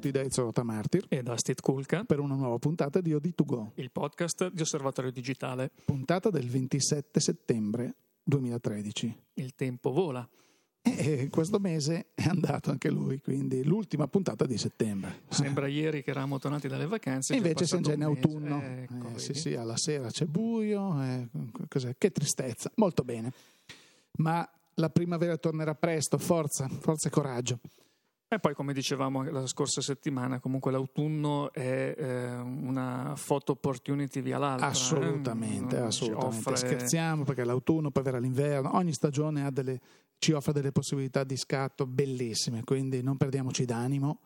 tutti da Ezio Rotamartir e da Steve Kulka per una nuova puntata di OD2Go, il podcast di Osservatorio Digitale. Puntata del 27 settembre 2013. Il tempo vola. E questo mese è andato anche lui, quindi l'ultima puntata di settembre. Sembra ieri che eravamo tornati dalle vacanze. E invece siamo già in autunno. Ecco, eh, sì, sì, alla sera c'è buio. Eh, che tristezza. Molto bene. Ma la primavera tornerà presto, forza, forza e coraggio. E poi, come dicevamo la scorsa settimana, comunque l'autunno è eh, una photo opportunity via l'altra. Assolutamente, eh? assolutamente. Offre... Scherziamo perché l'autunno, poi verrà l'inverno, ogni stagione delle, ci offre delle possibilità di scatto bellissime, quindi non perdiamoci d'animo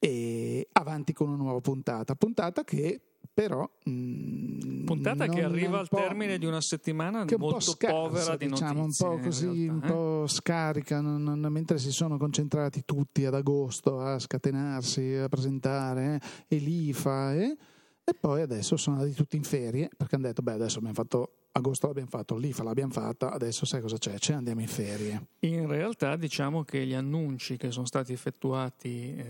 e avanti con una nuova puntata. Puntata che però mh, mm, puntata che arriva al termine di una settimana che molto scarsa, povera di diciamo, notizie, un po' così, un po' scarica non, non, mentre si sono concentrati tutti ad agosto a scatenarsi a presentare eh, e l'IFA eh, e poi adesso sono andati tutti in ferie perché hanno detto beh adesso abbiamo fatto agosto l'abbiamo fatto, l'IFA l'abbiamo fatta, adesso sai cosa c'è? Ci andiamo in ferie. In realtà diciamo che gli annunci che sono stati effettuati eh,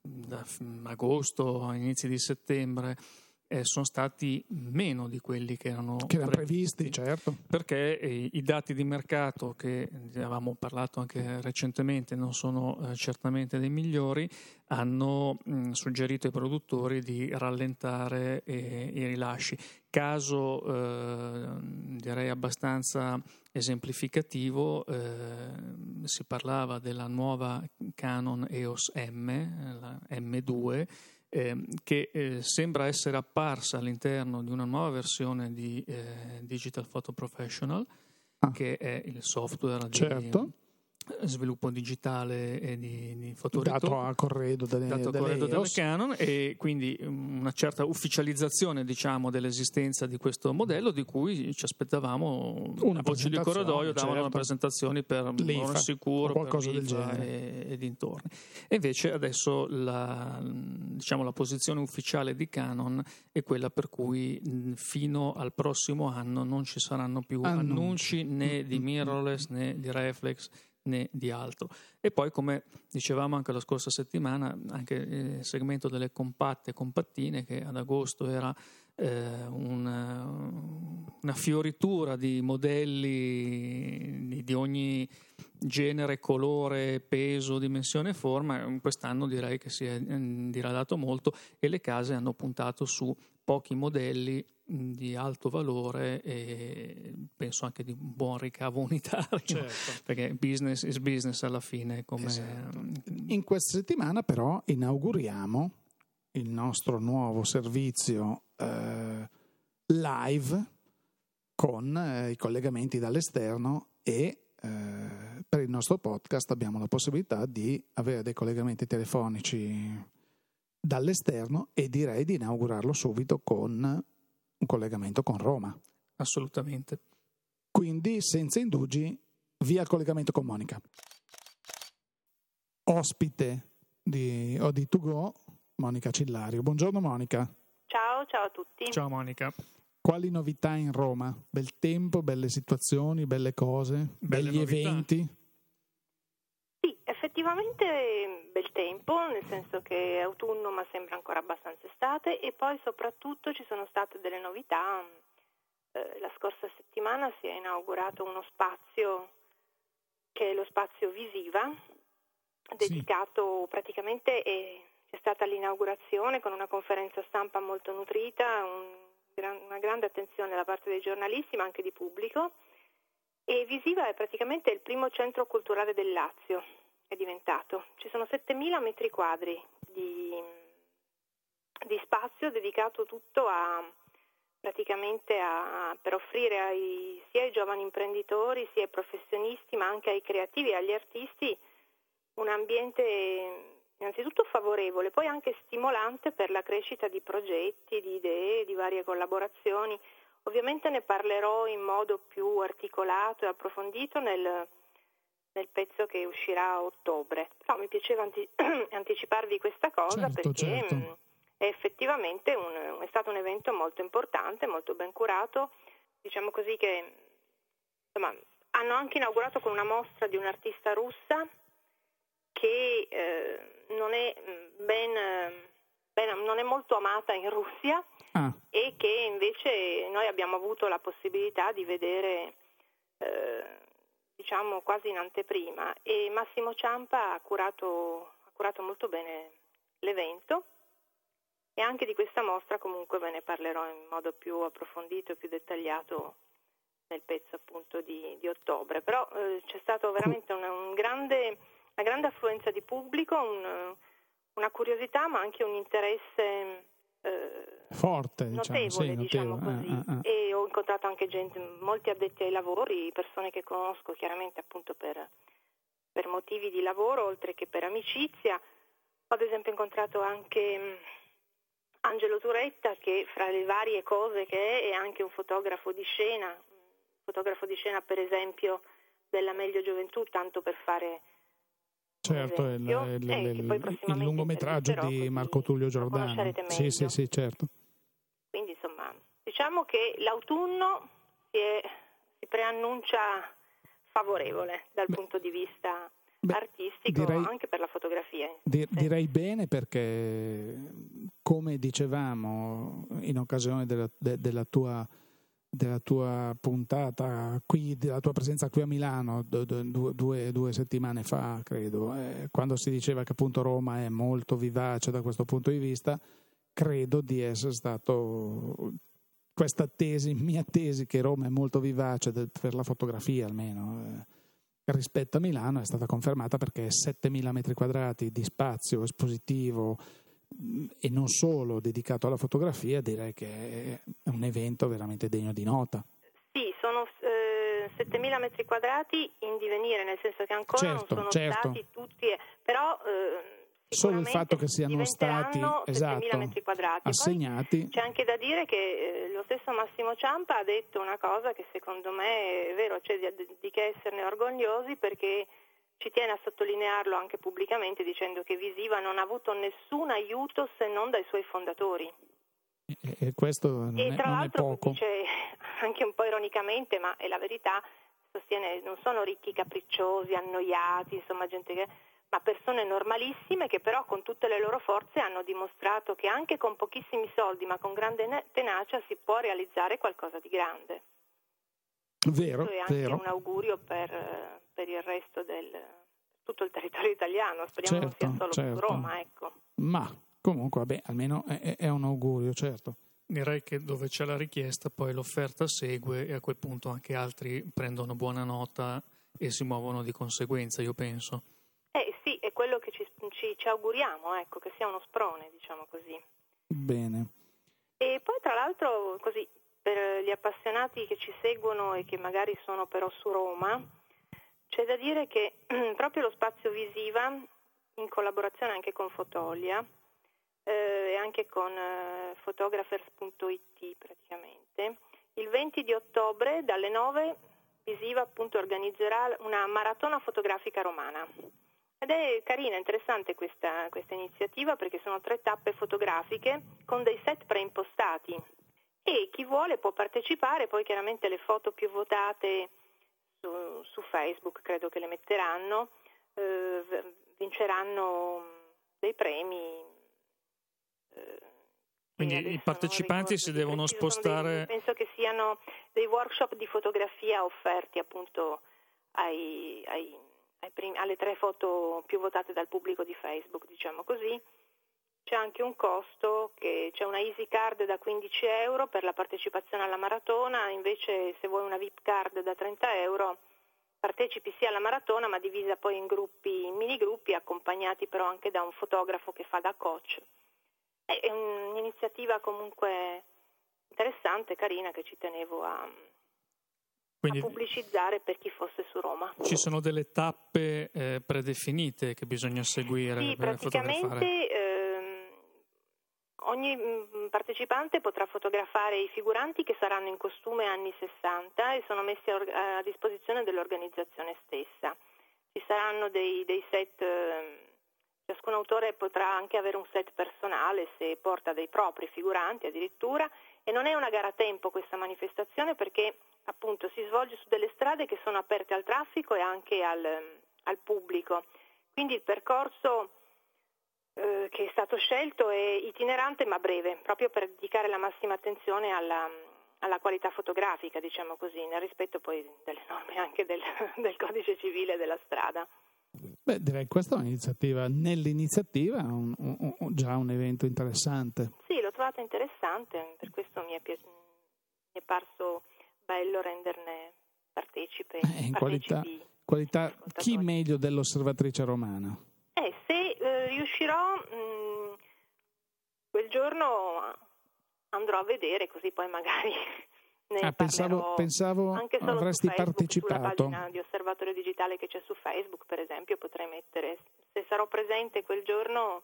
da agosto a inizi di settembre eh, sono stati meno di quelli che erano, che erano previsti, previsti, certo. Perché eh, i dati di mercato che avevamo parlato anche recentemente non sono eh, certamente dei migliori, hanno mh, suggerito ai produttori di rallentare eh, i rilasci. Caso eh, direi abbastanza esemplificativo, eh, si parlava della nuova Canon EOS M, la M2 eh, che eh, sembra essere apparsa all'interno di una nuova versione di eh, Digital Photo Professional, ah. che è il software certo. di sviluppo digitale e di, di dato a corredo delle, dato delle, corredo delle Canon e quindi una certa ufficializzazione diciamo dell'esistenza di questo modello di cui ci aspettavamo una voce di corridoio davano certo. presentazioni per L'IFA, sicuro qualcosa del genere. e, e dintorni. E invece adesso la, diciamo, la posizione ufficiale di Canon è quella per cui fino al prossimo anno non ci saranno più annunci, annunci né di mirrorless né di reflex né di altro. E poi, come dicevamo anche la scorsa settimana, anche il segmento delle compatte compattine, che ad agosto era eh, una, una, fioritura di modelli di, di, ogni genere, colore, peso, dimensione e forma, quest'anno direi che si è diradato molto e le case hanno puntato su pochi modelli di alto valore e penso anche di buon ricavo unitario certo. perché business is business alla fine come... esatto. in questa settimana però inauguriamo il nostro nuovo servizio eh, live con eh, i collegamenti dall'esterno e eh, per il nostro podcast abbiamo la possibilità di avere dei collegamenti telefonici dall'esterno e direi di inaugurarlo subito con un collegamento con Roma. Assolutamente. Quindi, senza indugi, via il collegamento con Monica. Ospite di OD2Go, Monica Cillario. Buongiorno Monica. Ciao, ciao a tutti. Ciao Monica. Quali novità in Roma? Bel tempo, belle situazioni, belle cose, belle belli novità. eventi? Effettivamente bel tempo, nel senso che è autunno ma sembra ancora abbastanza estate e poi soprattutto ci sono state delle novità. Eh, la scorsa settimana si è inaugurato uno spazio che è lo spazio Visiva, dedicato sì. praticamente e c'è stata l'inaugurazione con una conferenza stampa molto nutrita, un, una grande attenzione da parte dei giornalisti ma anche di pubblico e Visiva è praticamente il primo centro culturale del Lazio, è diventato. Ci sono 7.000 metri quadri di, di spazio dedicato tutto a, praticamente a, per offrire ai, sia ai giovani imprenditori, sia ai professionisti, ma anche ai creativi e agli artisti un ambiente innanzitutto favorevole, poi anche stimolante per la crescita di progetti, di idee, di varie collaborazioni. Ovviamente ne parlerò in modo più articolato e approfondito nel, nel pezzo che uscirà a ottobre. Però mi piaceva anti- anticiparvi questa cosa certo, perché certo. Mh, mm, è effettivamente un, è stato un evento molto importante, molto ben curato. Diciamo così che insomma, hanno anche inaugurato con una mostra di un'artista russa che eh, non, è mm, ben, ben, non, è molto amata in Russia ah. e che invece noi abbiamo avuto la possibilità di vedere eh, diciamo quasi in anteprima e Massimo Ciampa ha curato, ha curato molto bene l'evento e anche di questa mostra comunque ve ne parlerò in modo più approfondito e più dettagliato nel pezzo appunto di, di ottobre, però eh, c'è stata veramente una, un grande, una grande affluenza di pubblico, un, una curiosità ma anche un interesse forte, diciamo, notevole, sì, diciamo così. Eh, eh, eh, e ho incontrato anche gente, molti addetti ai lavori, persone che conosco chiaramente appunto per, per motivi di lavoro oltre che per amicizia. Ho ad esempio incontrato anche mm, Angelo Turetta che fra le varie cose che è è anche un fotografo di scena, fotografo di scena per esempio della Meglio Gioventù, tanto per fare Certo, il, il, eh, il, il lungometraggio di Marco Tullio Giordano. Sì, sì, sì, certo. Quindi insomma, diciamo che l'autunno si, è, si preannuncia favorevole dal Beh. punto di vista Beh, artistico direi, anche per la fotografia. Di, direi bene perché, come dicevamo in occasione della, de, della tua della tua puntata qui, della tua presenza qui a Milano due, due, due settimane fa, credo, eh, quando si diceva che appunto Roma è molto vivace da questo punto di vista, credo di essere stato questa tesi, mia tesi che Roma è molto vivace del, per la fotografia almeno. Eh, rispetto a Milano è stata confermata perché 7.000 metri quadrati di spazio espositivo e non solo dedicato alla fotografia, direi che è un evento veramente degno di nota. Sì, sono eh, 7.000 metri quadrati in divenire, nel senso che ancora certo, non sono certo. stati tutti, però eh, solo il fatto che siano stati esatto, metri quadrati. assegnati. Poi c'è anche da dire che eh, lo stesso Massimo Ciampa ha detto una cosa che secondo me è vero, c'è di, di che esserne orgogliosi perché ci tiene a sottolinearlo anche pubblicamente dicendo che Visiva non ha avuto nessun aiuto se non dai suoi fondatori. E, e questo non, e, è, tra non l'altro. Dice, anche un po' ironicamente, ma è la verità, sostiene non sono ricchi capricciosi, annoiati, insomma gente che ma persone normalissime che però con tutte le loro forze hanno dimostrato che anche con pochissimi soldi ma con grande tenacia si può realizzare qualcosa di grande. Vero, Questo è anche vero. un augurio per, per il resto del tutto il territorio italiano, speriamo certo, non sia solo certo. Roma, ecco. Ma comunque, vabbè, almeno è, è un augurio, certo. Direi che dove c'è la richiesta poi l'offerta segue e a quel punto anche altri prendono buona nota e si muovono di conseguenza, io penso. Eh sì, è quello che ci, ci, ci auguriamo, ecco, che sia uno sprone, diciamo così. Bene. E poi tra l'altro, così, per gli appassionati che ci seguono e che magari sono però su Roma, c'è da dire che proprio lo spazio visiva, in collaborazione anche con Fotolia eh, e anche con eh, photographers.it praticamente, il 20 di ottobre dalle 9 visiva appunto organizzerà una maratona fotografica romana. Ed è carina, interessante questa, questa iniziativa perché sono tre tappe fotografiche con dei set preimpostati e chi vuole può partecipare, poi chiaramente le foto più votate su, su Facebook credo che le metteranno, eh, vinceranno dei premi. Eh, Quindi i partecipanti si devono spostare. Dei, penso che siano dei workshop di fotografia offerti appunto ai, ai, ai primi, alle tre foto più votate dal pubblico di Facebook, diciamo così c'è anche un costo, che c'è una Easy Card da 15 euro per la partecipazione alla maratona, invece se vuoi una VIP Card da 30 euro partecipi sia alla maratona ma divisa poi in gruppi, in mini gruppi, accompagnati però anche da un fotografo che fa da coach. È un'iniziativa comunque interessante, carina, che ci tenevo a, quindi, pubblicizzare per chi fosse su Roma. Ci sono delle tappe eh, predefinite che bisogna seguire sì, praticamente Ogni mm, partecipante potrà fotografare i figuranti che saranno in costume anni 60 e sono messi a, disposizione dell'organizzazione stessa. Ci saranno dei, dei set, ehm, ciascun autore potrà anche avere un set personale se porta dei propri figuranti addirittura e non è una gara a tempo questa manifestazione perché appunto si svolge su delle strade che sono aperte al traffico e anche al, al pubblico Quindi il percorso eh, che è stato scelto è itinerante ma breve, proprio per dedicare la massima attenzione alla, alla qualità fotografica, diciamo così, nel rispetto poi delle norme anche del, del codice civile della strada. Beh, direi che questa è un'iniziativa, nell'iniziativa un, un, un, già un evento interessante. Sì, l'ho trovata interessante, per questo mi è, pi- mi è parso bello renderne partecipe. Eh, in qualità, qualità chi meglio dell'osservatrice romana? Riuscirò, mh, mm, quel giorno andrò a vedere, così poi magari ah, pensavo, pensavo anche solo avresti Facebook, partecipato. Sulla pagina di Osservatorio Digitale che c'è su Facebook, per esempio, potrei mettere, se sarò presente quel giorno,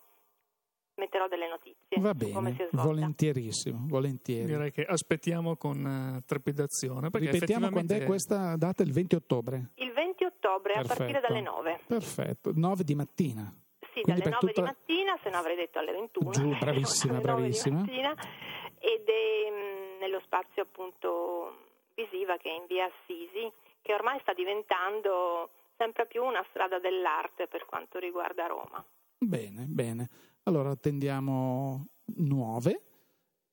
metterò delle notizie. Va bene, volentierissimo, volentieri. Direi che aspettiamo con uh, trepidazione. Ripetiamo effettivamente... quando è questa data, il 20 ottobre? Il 20 ottobre, Perfetto. a partire dalle 9. Perfetto, 9 di mattina. Sì, Quindi dalle 9 tutta... di mattina, se no avrei detto alle 21. Giù, bravissima, bravissima. ed è mh, nello spazio appunto visiva che è in via Assisi, che ormai sta diventando sempre più una strada dell'arte per quanto riguarda Roma. Bene, bene. Allora attendiamo nuove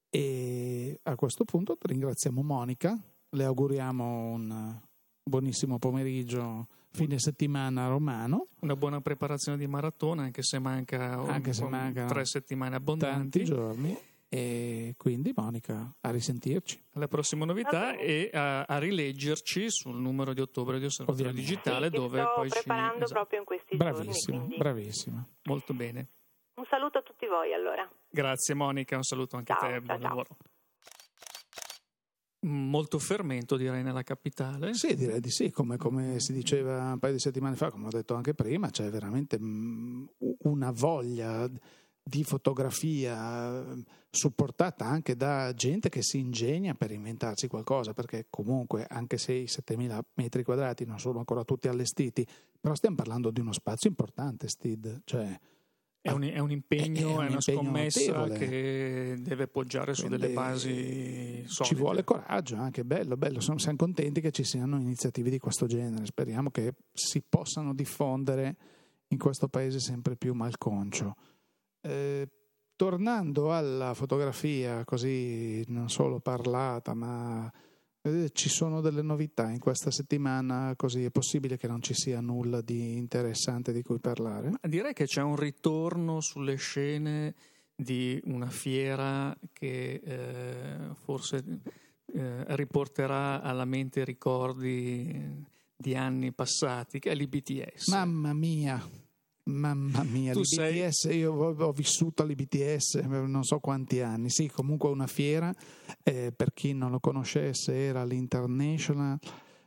e a questo punto ringraziamo Monica, le auguriamo un buonissimo pomeriggio, fine settimana romano. Una buona preparazione di maratona, anche se manca, anche se manca tre settimane abbondanti. Tanti giorni. E quindi Monica, a risentirci. Alla prossima novità e a, a, rileggerci sul numero di ottobre di Osservatorio Digitale sì, dove sto poi preparando ci... proprio in questi bravissima, giorni. Bravissima, Molto bene. Un saluto a tutti voi allora. Grazie Monica, un saluto anche ciao, a te, ciao, buon ciao. lavoro. Molto fermento direi nella capitale. Sì, direi di sì, come, come, si diceva un paio di settimane fa, come ho detto anche prima, c'è veramente una voglia di fotografia supportata anche da gente che si ingegna per inventarsi qualcosa, perché comunque anche se i 7000 metri quadrati non sono ancora tutti allestiti, però stiamo parlando di uno spazio importante, Stid, cioè è un, è un impegno, è, è, un una scommessa notevole. che deve poggiare su delle basi solide. Ci vuole coraggio, anche bello, bello. Siamo contenti che ci siano iniziative di questo genere. Speriamo che si possano diffondere in questo paese sempre più malconcio. Eh, tornando alla fotografia, così non solo parlata, ma eh, ci sono delle novità in questa settimana, così è possibile che non ci sia nulla di interessante di cui parlare? Ma direi che c'è un ritorno sulle scene di una fiera che eh, forse eh, riporterà alla mente ricordi di anni passati, che è l'IBTS. Mamma mia! Mamma mia, tu l'IBTS, sei... io ho vissuto all'IBTS non so quanti anni, sì, comunque una fiera, eh, per chi non lo conoscesse era l'International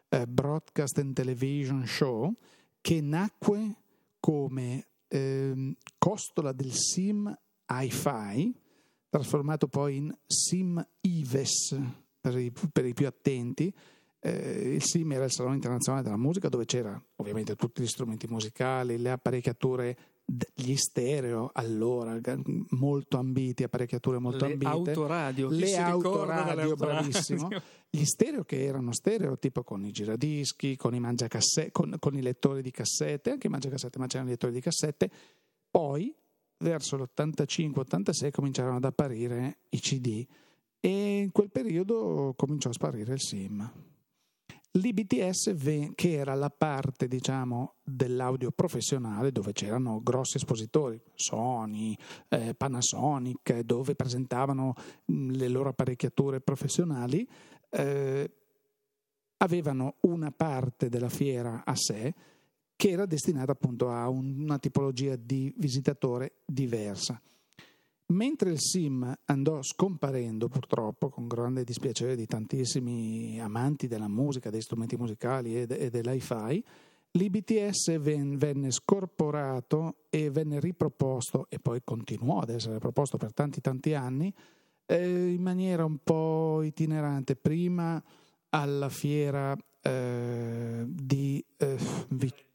eh, Broadcast and Television Show, che nacque come eh, costola del SIM hi-fi, trasformato poi in SIM IVES per i, per i più attenti, eh, il SIM era il Salone Internazionale della Musica dove c'era ovviamente tutti gli strumenti musicali, le apparecchiature, gli stereo allora, molto ambiti, apparecchiature molto le ambite. Autoradio, le autoradio, bravissimo. Gli stereo che erano stereo tipo con i giradischi, con i mangiacassette, con, con i lettori di cassette, anche i mangiacassette, ma c'erano i lettori di cassette. Poi, verso l'85-86, cominciarono ad apparire i CD e in quel periodo cominciò a sparire il SIM. L'IBTS, che era la parte, diciamo, dell'audio professionale dove c'erano grossi espositori, Sony, eh, Panasonic, dove presentavano le loro apparecchiature professionali, eh, avevano una parte della fiera a sé che era destinata appunto a una tipologia di visitatore diversa. Mentre il SIM andò scomparendo purtroppo con grande dispiacere di tantissimi amanti della musica, degli strumenti musicali e, e dell'hi-fi, l'IBTS ven- venne scorporato e venne riproposto e poi continuò ad essere proposto per tanti tanti anni eh, in maniera un po' itinerante, prima alla fiera eh, di eh,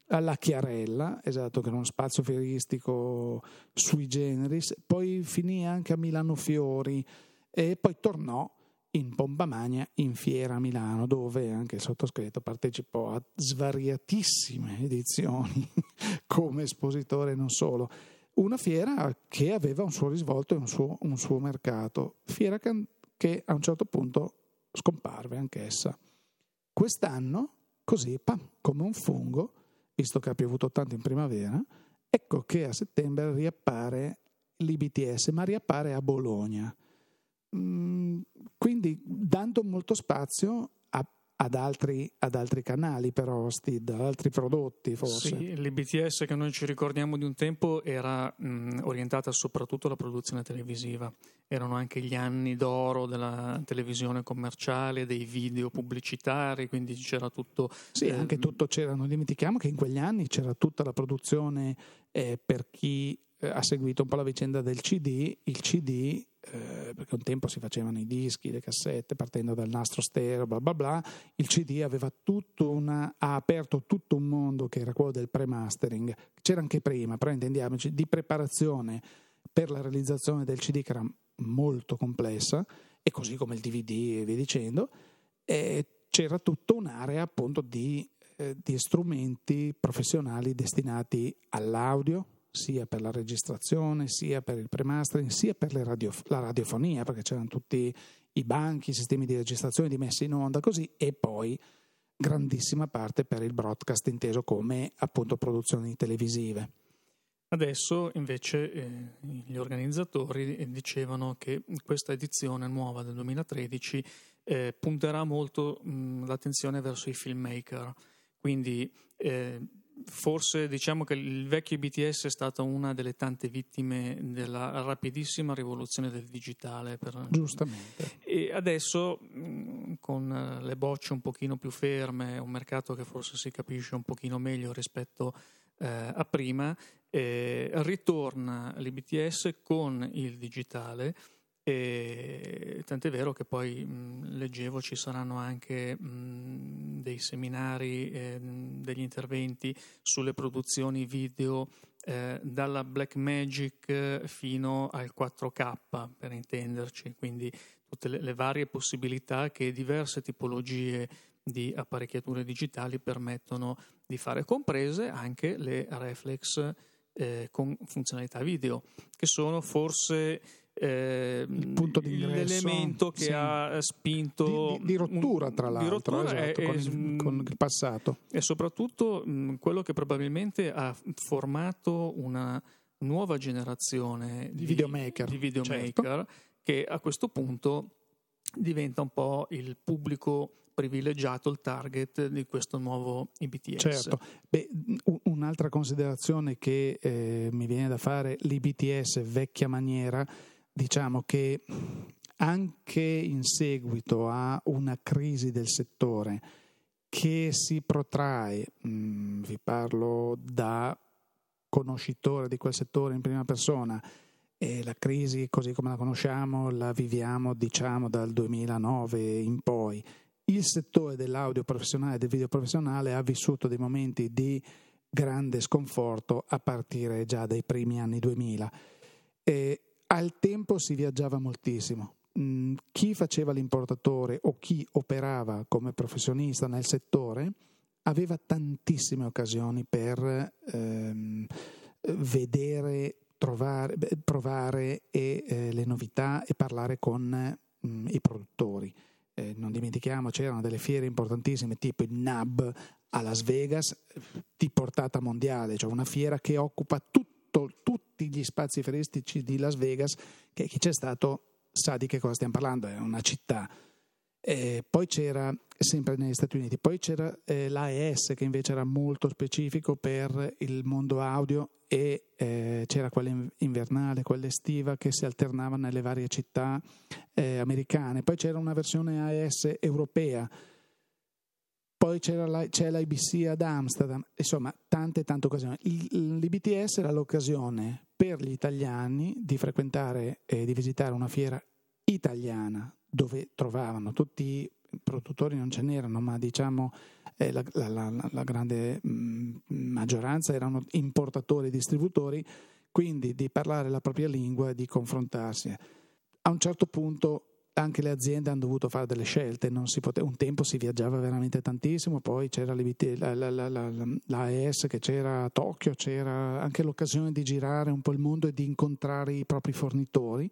alla Chiarella, esatto, che era uno spazio fieristico sui generis, poi finì anche a Milano Fiori e poi tornò in pompa magna in Fiera a Milano, dove anche il sottoscritto partecipò a svariatissime edizioni come espositore non solo. Una fiera che aveva un suo risvolto e un suo, un suo mercato, fiera che a un certo punto scomparve anch'essa. Quest'anno, così, pam, come un fungo, visto che ha piovuto tanto in primavera, ecco che a settembre riappare l'IBTS, ma riappare a Bologna. Mm, quindi dando molto spazio ad altri, ad altri, canali però, ad altri prodotti forse. Sì, l'IBTS che noi ci ricordiamo di un tempo era mh, orientata soprattutto alla produzione televisiva. Erano anche gli anni d'oro della televisione commerciale, dei video pubblicitari, quindi c'era tutto... Sì, eh, anche tutto c'era, non dimentichiamo che in quegli anni c'era tutta la produzione eh, per chi eh, ha seguito un po' la vicenda del CD, il CD, eh, perché un tempo si facevano i dischi, le cassette, partendo dal nastro stereo, bla bla bla, il CD aveva tutto una, ha aperto tutto un mondo che era quello del pre-mastering, c'era anche prima, però intendiamoci, di preparazione per la realizzazione del CD che era molto complessa, e così come il DVD e via dicendo, e c'era tutta un'area appunto di, eh, di strumenti professionali destinati all'audio, sia per la registrazione, sia per il pre-mastering, sia per radio, la radiofonia, perché c'erano tutti i banchi, i sistemi di registrazione, di messa in onda, così, e poi grandissima parte per il broadcast inteso come appunto produzioni televisive. Adesso invece eh, gli organizzatori eh, dicevano che questa edizione nuova del 2013 eh, punterà molto mh, l'attenzione verso i filmmaker, quindi eh, forse diciamo che il vecchio BTS è stata una delle tante vittime della rapidissima rivoluzione del digitale. Per... Giustamente. E adesso con le bocce un pochino più ferme, un mercato che forse si capisce un pochino meglio rispetto eh, a prima, eh, ritorna l'IBTS con il digitale e, tant'è vero che poi mh, leggevo ci saranno anche mh, dei seminari, eh, degli interventi sulle produzioni video eh, dalla Blackmagic fino al 4K per intenderci, quindi tutte le, le varie possibilità che diverse tipologie di apparecchiature digitali permettono di fare, comprese anche le reflex eh, con funzionalità video, che sono forse eh, il punto di l'elemento che ha spinto di, di, di rottura tra l'altro rottura esatto, è, con, il, con, il, passato e soprattutto mh, quello che probabilmente ha formato una nuova generazione di, videomaker, di videomaker certo. che a questo punto diventa un po' il pubblico privilegiato, il target di questo nuovo IBTS. Certo, Beh, un'altra considerazione che eh, mi viene da fare, l'IBTS vecchia maniera diciamo che anche in seguito a una crisi del settore che si protrae, mh, mm, vi parlo da conoscitore di quel settore in prima persona, e la crisi così come la conosciamo la viviamo diciamo dal 2009 in poi. Il settore dell'audio professionale e del video professionale ha vissuto dei momenti di grande sconforto a partire già dai primi anni 2000. E al tempo si viaggiava moltissimo. Mm, chi faceva l'importatore o chi operava come professionista nel settore aveva tantissime occasioni per ehm, vedere, trovare, provare e, eh, le novità e parlare con mm, i produttori. Eh, non dimentichiamo, c'erano delle fiere importantissime tipo il NAB a Las Vegas di portata mondiale, cioè una fiera che occupa tutto tutto, tutti gli spazi fieristici di Las Vegas, che chi c'è stato sa di che cosa stiamo parlando, è una città. E poi c'era, sempre negli Stati Uniti, poi c'era eh, l'AES che invece era molto specifico per il mondo audio e eh, c'era quella invernale, quella estiva che si alternava nelle varie città eh, americane. Poi c'era una versione AES europea poi la, c'è l'IBC ad Amsterdam, insomma tante tante occasioni. L'IBTS era l'occasione per gli italiani di frequentare e di visitare una fiera italiana dove trovavano tutti i produttori non ce n'erano, ma diciamo eh, la, la, la, la, grande mh, mm, maggioranza erano importatori e distributori, quindi di parlare la propria lingua e di confrontarsi. A un certo punto anche le aziende hanno dovuto fare delle scelte, poteva, un tempo si viaggiava veramente tantissimo, poi c'era l'AES che c'era a Tokyo, c'era anche l'occasione di girare un po' il mondo e di incontrare i propri fornitori,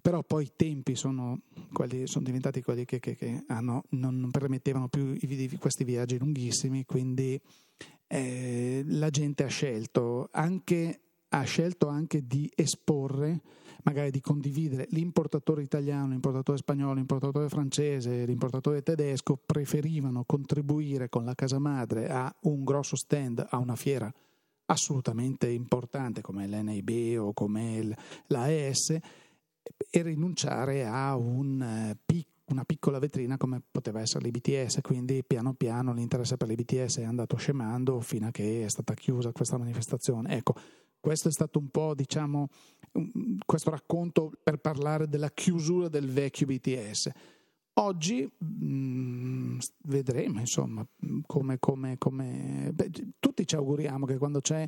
però poi i tempi sono, quelli, sono diventati quelli che, che, che hanno, non, permettevano più questi viaggi lunghissimi, quindi eh, la gente ha scelto anche, ha scelto anche di esporre magari di condividere l'importatore italiano, l'importatore spagnolo, l'importatore francese, l'importatore tedesco preferivano contribuire con la casa madre a un grosso stand, a una fiera assolutamente importante come l'NIB o come l'AES e rinunciare a un eh, piccolo una piccola vetrina come poteva essere l'IBTS, quindi piano piano l'interesse per l'IBTS è andato scemando fino a che è stata chiusa questa manifestazione. Ecco, questo è stato un po', diciamo, questo racconto per parlare della chiusura del vecchio BTS. Oggi mh, mm, vedremo, insomma, come, come, come beh, tutti ci auguriamo che quando c'è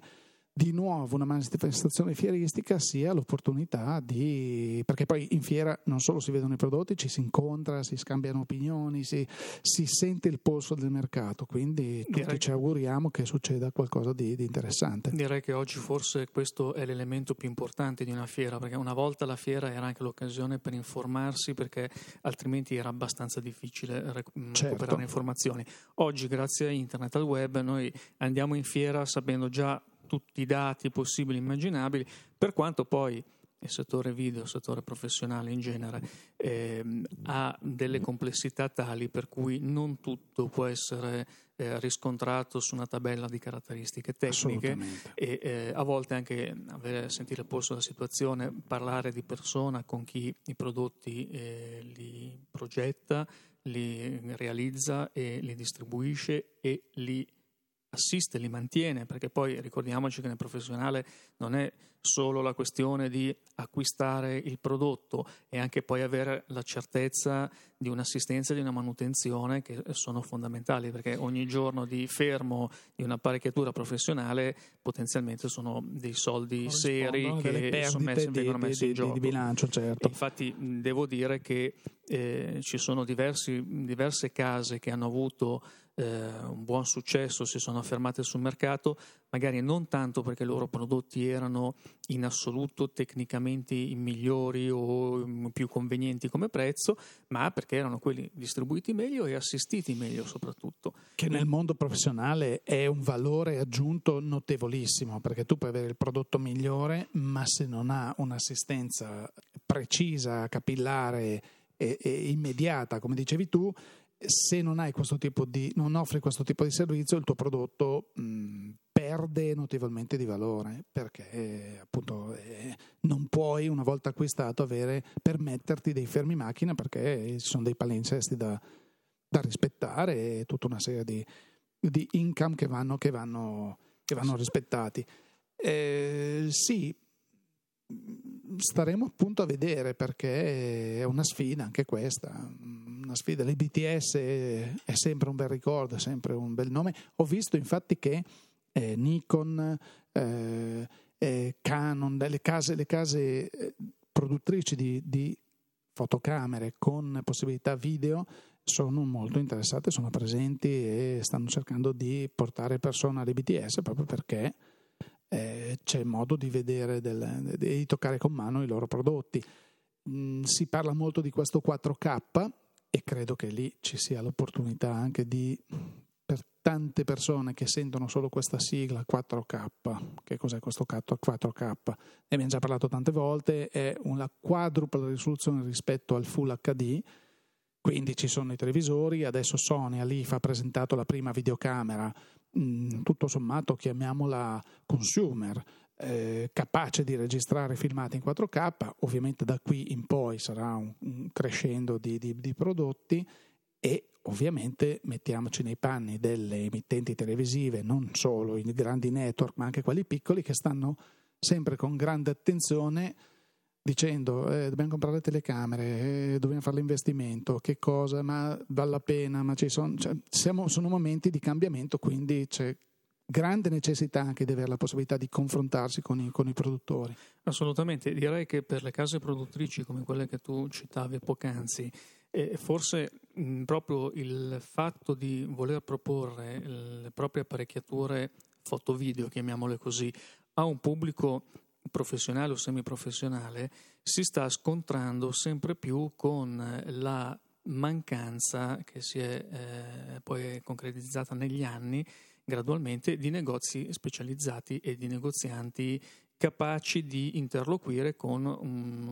di nuovo una manifestazione fieristica sia l'opportunità di... perché poi in fiera non solo si vedono i prodotti, ci si incontra, si scambiano opinioni, si, si sente il polso del mercato, quindi tutti Direi... ci auguriamo che succeda qualcosa di, di, interessante. Direi che oggi forse questo è l'elemento più importante di una fiera, perché una volta la fiera era anche l'occasione per informarsi, perché altrimenti era abbastanza difficile recuperare certo. informazioni. Oggi grazie a internet, al web, noi andiamo in fiera sapendo già tutti i dati possibili e immaginabili, per quanto poi il settore video, il settore professionale in genere, eh, ha delle complessità tali per cui non tutto può essere eh, riscontrato su una tabella di caratteristiche tecniche e eh, a volte anche avere, sentire il polso della situazione, parlare di persona con chi i prodotti eh, li progetta, li realizza e li distribuisce e li assiste, li mantiene, perché poi ricordiamoci che nel professionale non è solo la questione di acquistare il prodotto, è anche poi avere la certezza di un'assistenza e di una manutenzione che sono fondamentali, perché ogni giorno di fermo di un'apparecchiatura professionale potenzialmente sono dei soldi seri che sono messi, di, vengono messi di, in gioco. Di bilancio, certo. infatti devo dire che eh, ci sono diversi, diverse case che hanno avuto un buon successo, si sono affermate sul mercato, magari non tanto perché i loro prodotti erano in assoluto tecnicamente i migliori o più convenienti come prezzo, ma perché erano quelli distribuiti meglio e assistiti meglio soprattutto. Che nel mondo professionale è un valore aggiunto notevolissimo, perché tu puoi avere il prodotto migliore, ma se non ha un'assistenza precisa, capillare e, e immediata, come dicevi tu, se non, di, non, offri questo tipo di servizio, il tuo prodotto mh, perde notevolmente di valore perché eh, appunto eh, non puoi, una volta acquistato, avere, permetterti dei fermi macchina perché ci sono dei palinsesti da, da rispettare e tutta una serie di, di income che vanno, che vanno, che vanno rispettati. Eh, sì, staremo appunto a vedere perché è una sfida anche questa, una sfida. L'IBTS è sempre un bel ricordo, è sempre un bel nome. Ho visto infatti che eh, Nikon, eh, eh, Canon, le case, le case eh, produttrici di, di, fotocamere con possibilità video sono molto interessate, sono presenti e stanno cercando di portare persone all'IBTS proprio perché eh, c'è modo di vedere, del, di toccare con mano i loro prodotti. Mm, si parla molto di questo 4K e credo che lì ci sia l'opportunità anche di, per tante persone che sentono solo questa sigla 4K, che cos'è questo 4K? Ne abbiamo già parlato tante volte, è una quadrupla risoluzione rispetto al Full HD, quindi ci sono i televisori, adesso Sony Alif ha presentato la prima videocamera Mm, tutto sommato chiamiamola consumer, eh, capace di registrare filmati in 4K, ovviamente da qui in poi sarà un, un crescendo di, di, di, prodotti e ovviamente mettiamoci nei panni delle emittenti televisive, non solo i grandi network ma anche quelli piccoli che stanno sempre con grande attenzione dicendo eh, dobbiamo comprare telecamere, eh, dobbiamo fare l'investimento, che cosa, ma vale la pena, ma ci sono, cioè, siamo, sono momenti di cambiamento, quindi c'è grande necessità anche di avere la possibilità di confrontarsi con i, con i, produttori. Assolutamente, direi che per le case produttrici come quelle che tu citavi poc'anzi, eh, forse mh, proprio il fatto di voler proporre le proprie apparecchiature foto-video, chiamiamole così, a un pubblico professionale o semiprofessionale si sta scontrando sempre più con la mancanza che si è eh, poi concretizzata negli anni gradualmente di negozi specializzati e di negozianti capaci di interloquire con un,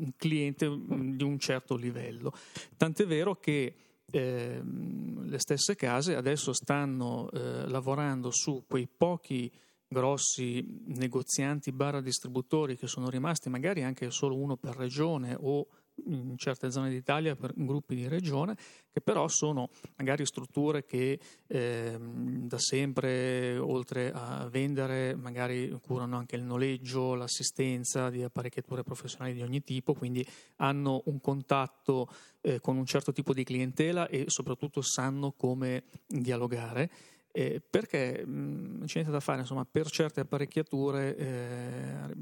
un cliente di un certo livello. Tant'è vero che eh, le stesse case adesso stanno eh, lavorando su quei pochi grossi negozianti barra distributori che sono rimasti magari anche solo uno per regione o in certe zone d'Italia per gruppi di regione, che però sono magari strutture che eh, da sempre, oltre a vendere, magari curano anche il noleggio, l'assistenza di apparecchiature professionali di ogni tipo, quindi hanno un contatto eh, con un certo tipo di clientela e soprattutto sanno come dialogare. Eh, perché mh, c'è niente da fare, insomma, per certe apparecchiature, eh,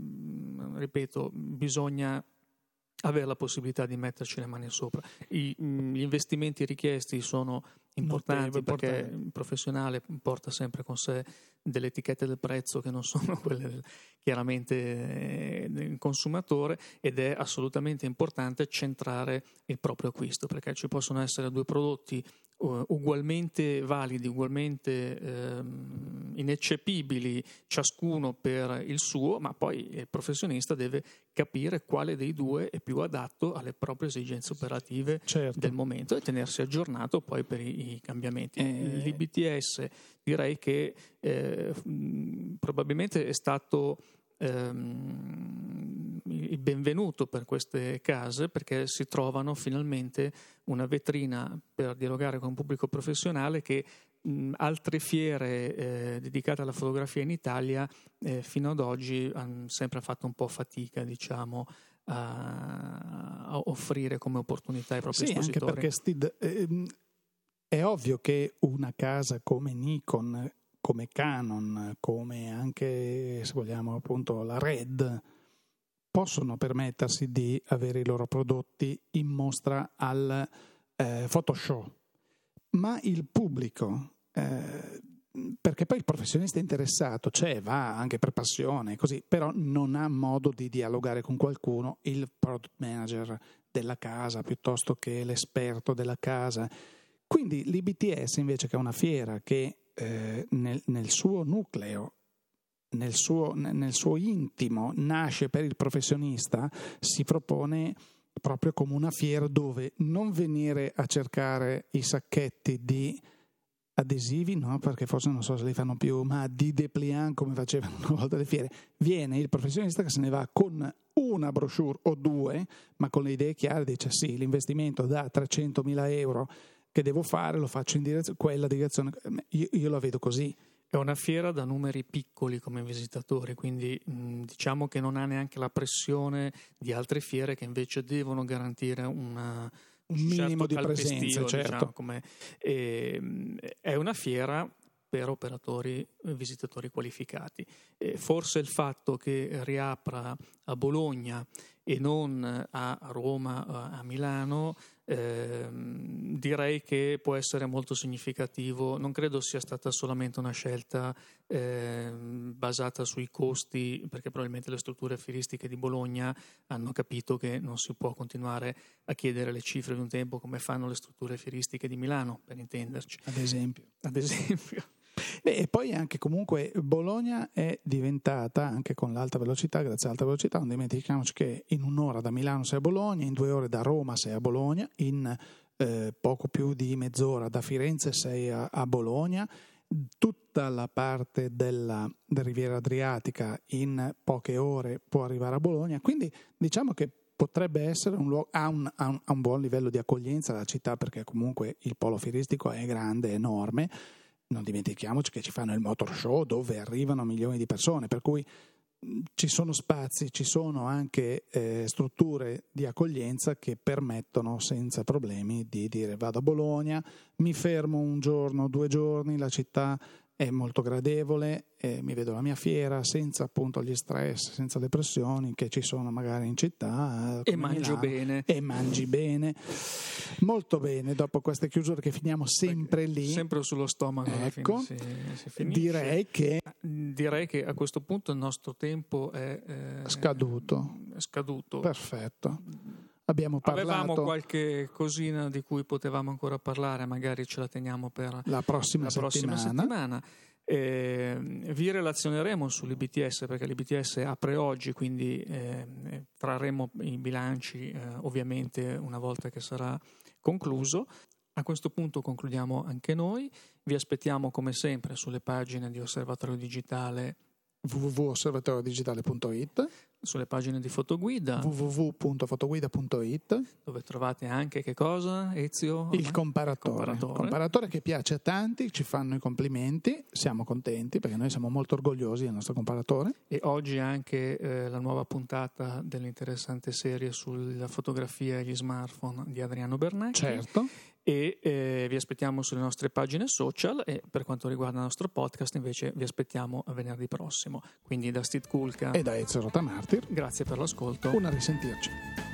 ripeto, bisogna avere la possibilità di metterci le mani sopra. I, gli investimenti richiesti sono importanti perché il professionale porta sempre con sé delle etichette del prezzo che non sono quelle del, chiaramente eh, del consumatore ed è assolutamente importante centrare il proprio acquisto perché ci possono essere due prodotti uh, ugualmente validi, ugualmente um, ineccepibili ciascuno per il suo, ma poi il professionista deve capire quale dei due è più adatto alle proprie esigenze operative certo. del momento e tenersi aggiornato poi per i, i cambiamenti. Eh. L'IBTS direi che eh, probabilmente è stato ehm, il benvenuto per queste case perché si trovano finalmente una vetrina per dialogare con un pubblico professionale che altre fiere eh, dedicate alla fotografia in Italia eh, fino ad oggi hanno sempre fatto un po' fatica, diciamo, a, a offrire come opportunità ai propri sì, espositori. Anche perché Steve, eh, è ovvio che una casa come Nikon, come Canon, come anche se vogliamo appunto la Red, possono permettersi di avere i loro prodotti in mostra al eh, Photoshop, ma il pubblico, eh, perché poi il professionista interessato c'è, va anche per passione, così, però non ha modo di dialogare con qualcuno, il product manager della casa piuttosto che l'esperto della casa. Quindi l'IBTS invece che è una fiera che eh, nel, nel, suo nucleo, nel suo, nel suo intimo, nasce per il professionista, si propone proprio come una fiera dove non venire a cercare i sacchetti di adesivi, no, perché forse non so se li fanno più, ma di dépliant come facevano una volta le fiere. Viene il professionista che se ne va con una brochure o due, ma con le idee chiare, dice sì, l'investimento da 300.000 euro che devo fare lo faccio in direzione, quella direzione, io, io la vedo così. È una fiera da numeri piccoli come visitatori, quindi mh, diciamo che non ha neanche la pressione di altre fiere che invece devono garantire una, un minimo certo di presenza. Diciamo, certo. come, eh, è una fiera per operatori visitatori qualificati. Eh, forse il fatto che riapra a Bologna e non a Roma, a Milano, eh, direi che può essere molto significativo. Non credo sia stata solamente una scelta eh, basata sui costi, perché probabilmente le strutture fieristiche di Bologna hanno capito che non si può continuare a chiedere le cifre di un tempo come fanno le strutture fieristiche di Milano, per intenderci. Ad esempio. Ad esempio. Beh, e poi anche comunque Bologna è diventata, anche con l'alta velocità, grazie all'alta velocità, non dimentichiamoci che in un'ora da Milano sei a Bologna, in due ore da Roma sei a Bologna, in eh, poco più di mezz'ora da Firenze sei a, a Bologna, tutta la parte della, della Riviera Adriatica in poche ore può arrivare a Bologna, quindi diciamo che potrebbe essere un luogo, ha un, ha, un, ha un buon livello di accoglienza la città perché comunque il polo fieristico è grande, è enorme, non dimentichiamoci che ci fanno il motor show dove arrivano milioni di persone, per cui ci sono spazi, ci sono anche eh, strutture di accoglienza che permettono senza problemi di dire vado a Bologna, mi fermo un giorno, due giorni, la città è molto gradevole, eh, mi vedo la mia fiera senza appunto gli stress, senza le pressioni che ci sono magari in città. E mangio Milano, bene. E mangi bene. Molto bene, dopo queste chiusure che finiamo sempre lì. Sempre sullo stomaco. Ecco, si, si direi che... Direi che a questo punto il nostro tempo è... Eh, scaduto. Scaduto. Perfetto. Abbiamo parlato. Avevamo qualche cosina di cui potevamo ancora parlare, magari ce la teniamo per la prossima la settimana. Prossima settimana. Eh, vi relazioneremo sull'IBTS perché l'IBTS apre oggi, quindi eh, trarremo i bilanci eh, ovviamente una volta che sarà concluso. A questo punto concludiamo anche noi. Vi aspettiamo come sempre sulle pagine di Osservatorio Digitale www.osservatoriodigitale.it sulle pagine di Fotoguida. www.fotoguida.it dove trovate anche che cosa Ezio? il comparatore. comparatore. Comparatore che piace a tanti ci fanno i complimenti siamo contenti perché noi siamo molto orgogliosi del nostro comparatore. E oggi anche eh, la nuova puntata dell'interessante serie sulla fotografia e gli smartphone di Adriano Bernacchi certo e eh, vi aspettiamo sulle nostre pagine social e per quanto riguarda il nostro podcast invece vi aspettiamo venerdì prossimo. Quindi da Steve Kulka e da Ezio Rotamartir. Grazie per l'ascolto. Una risentirci.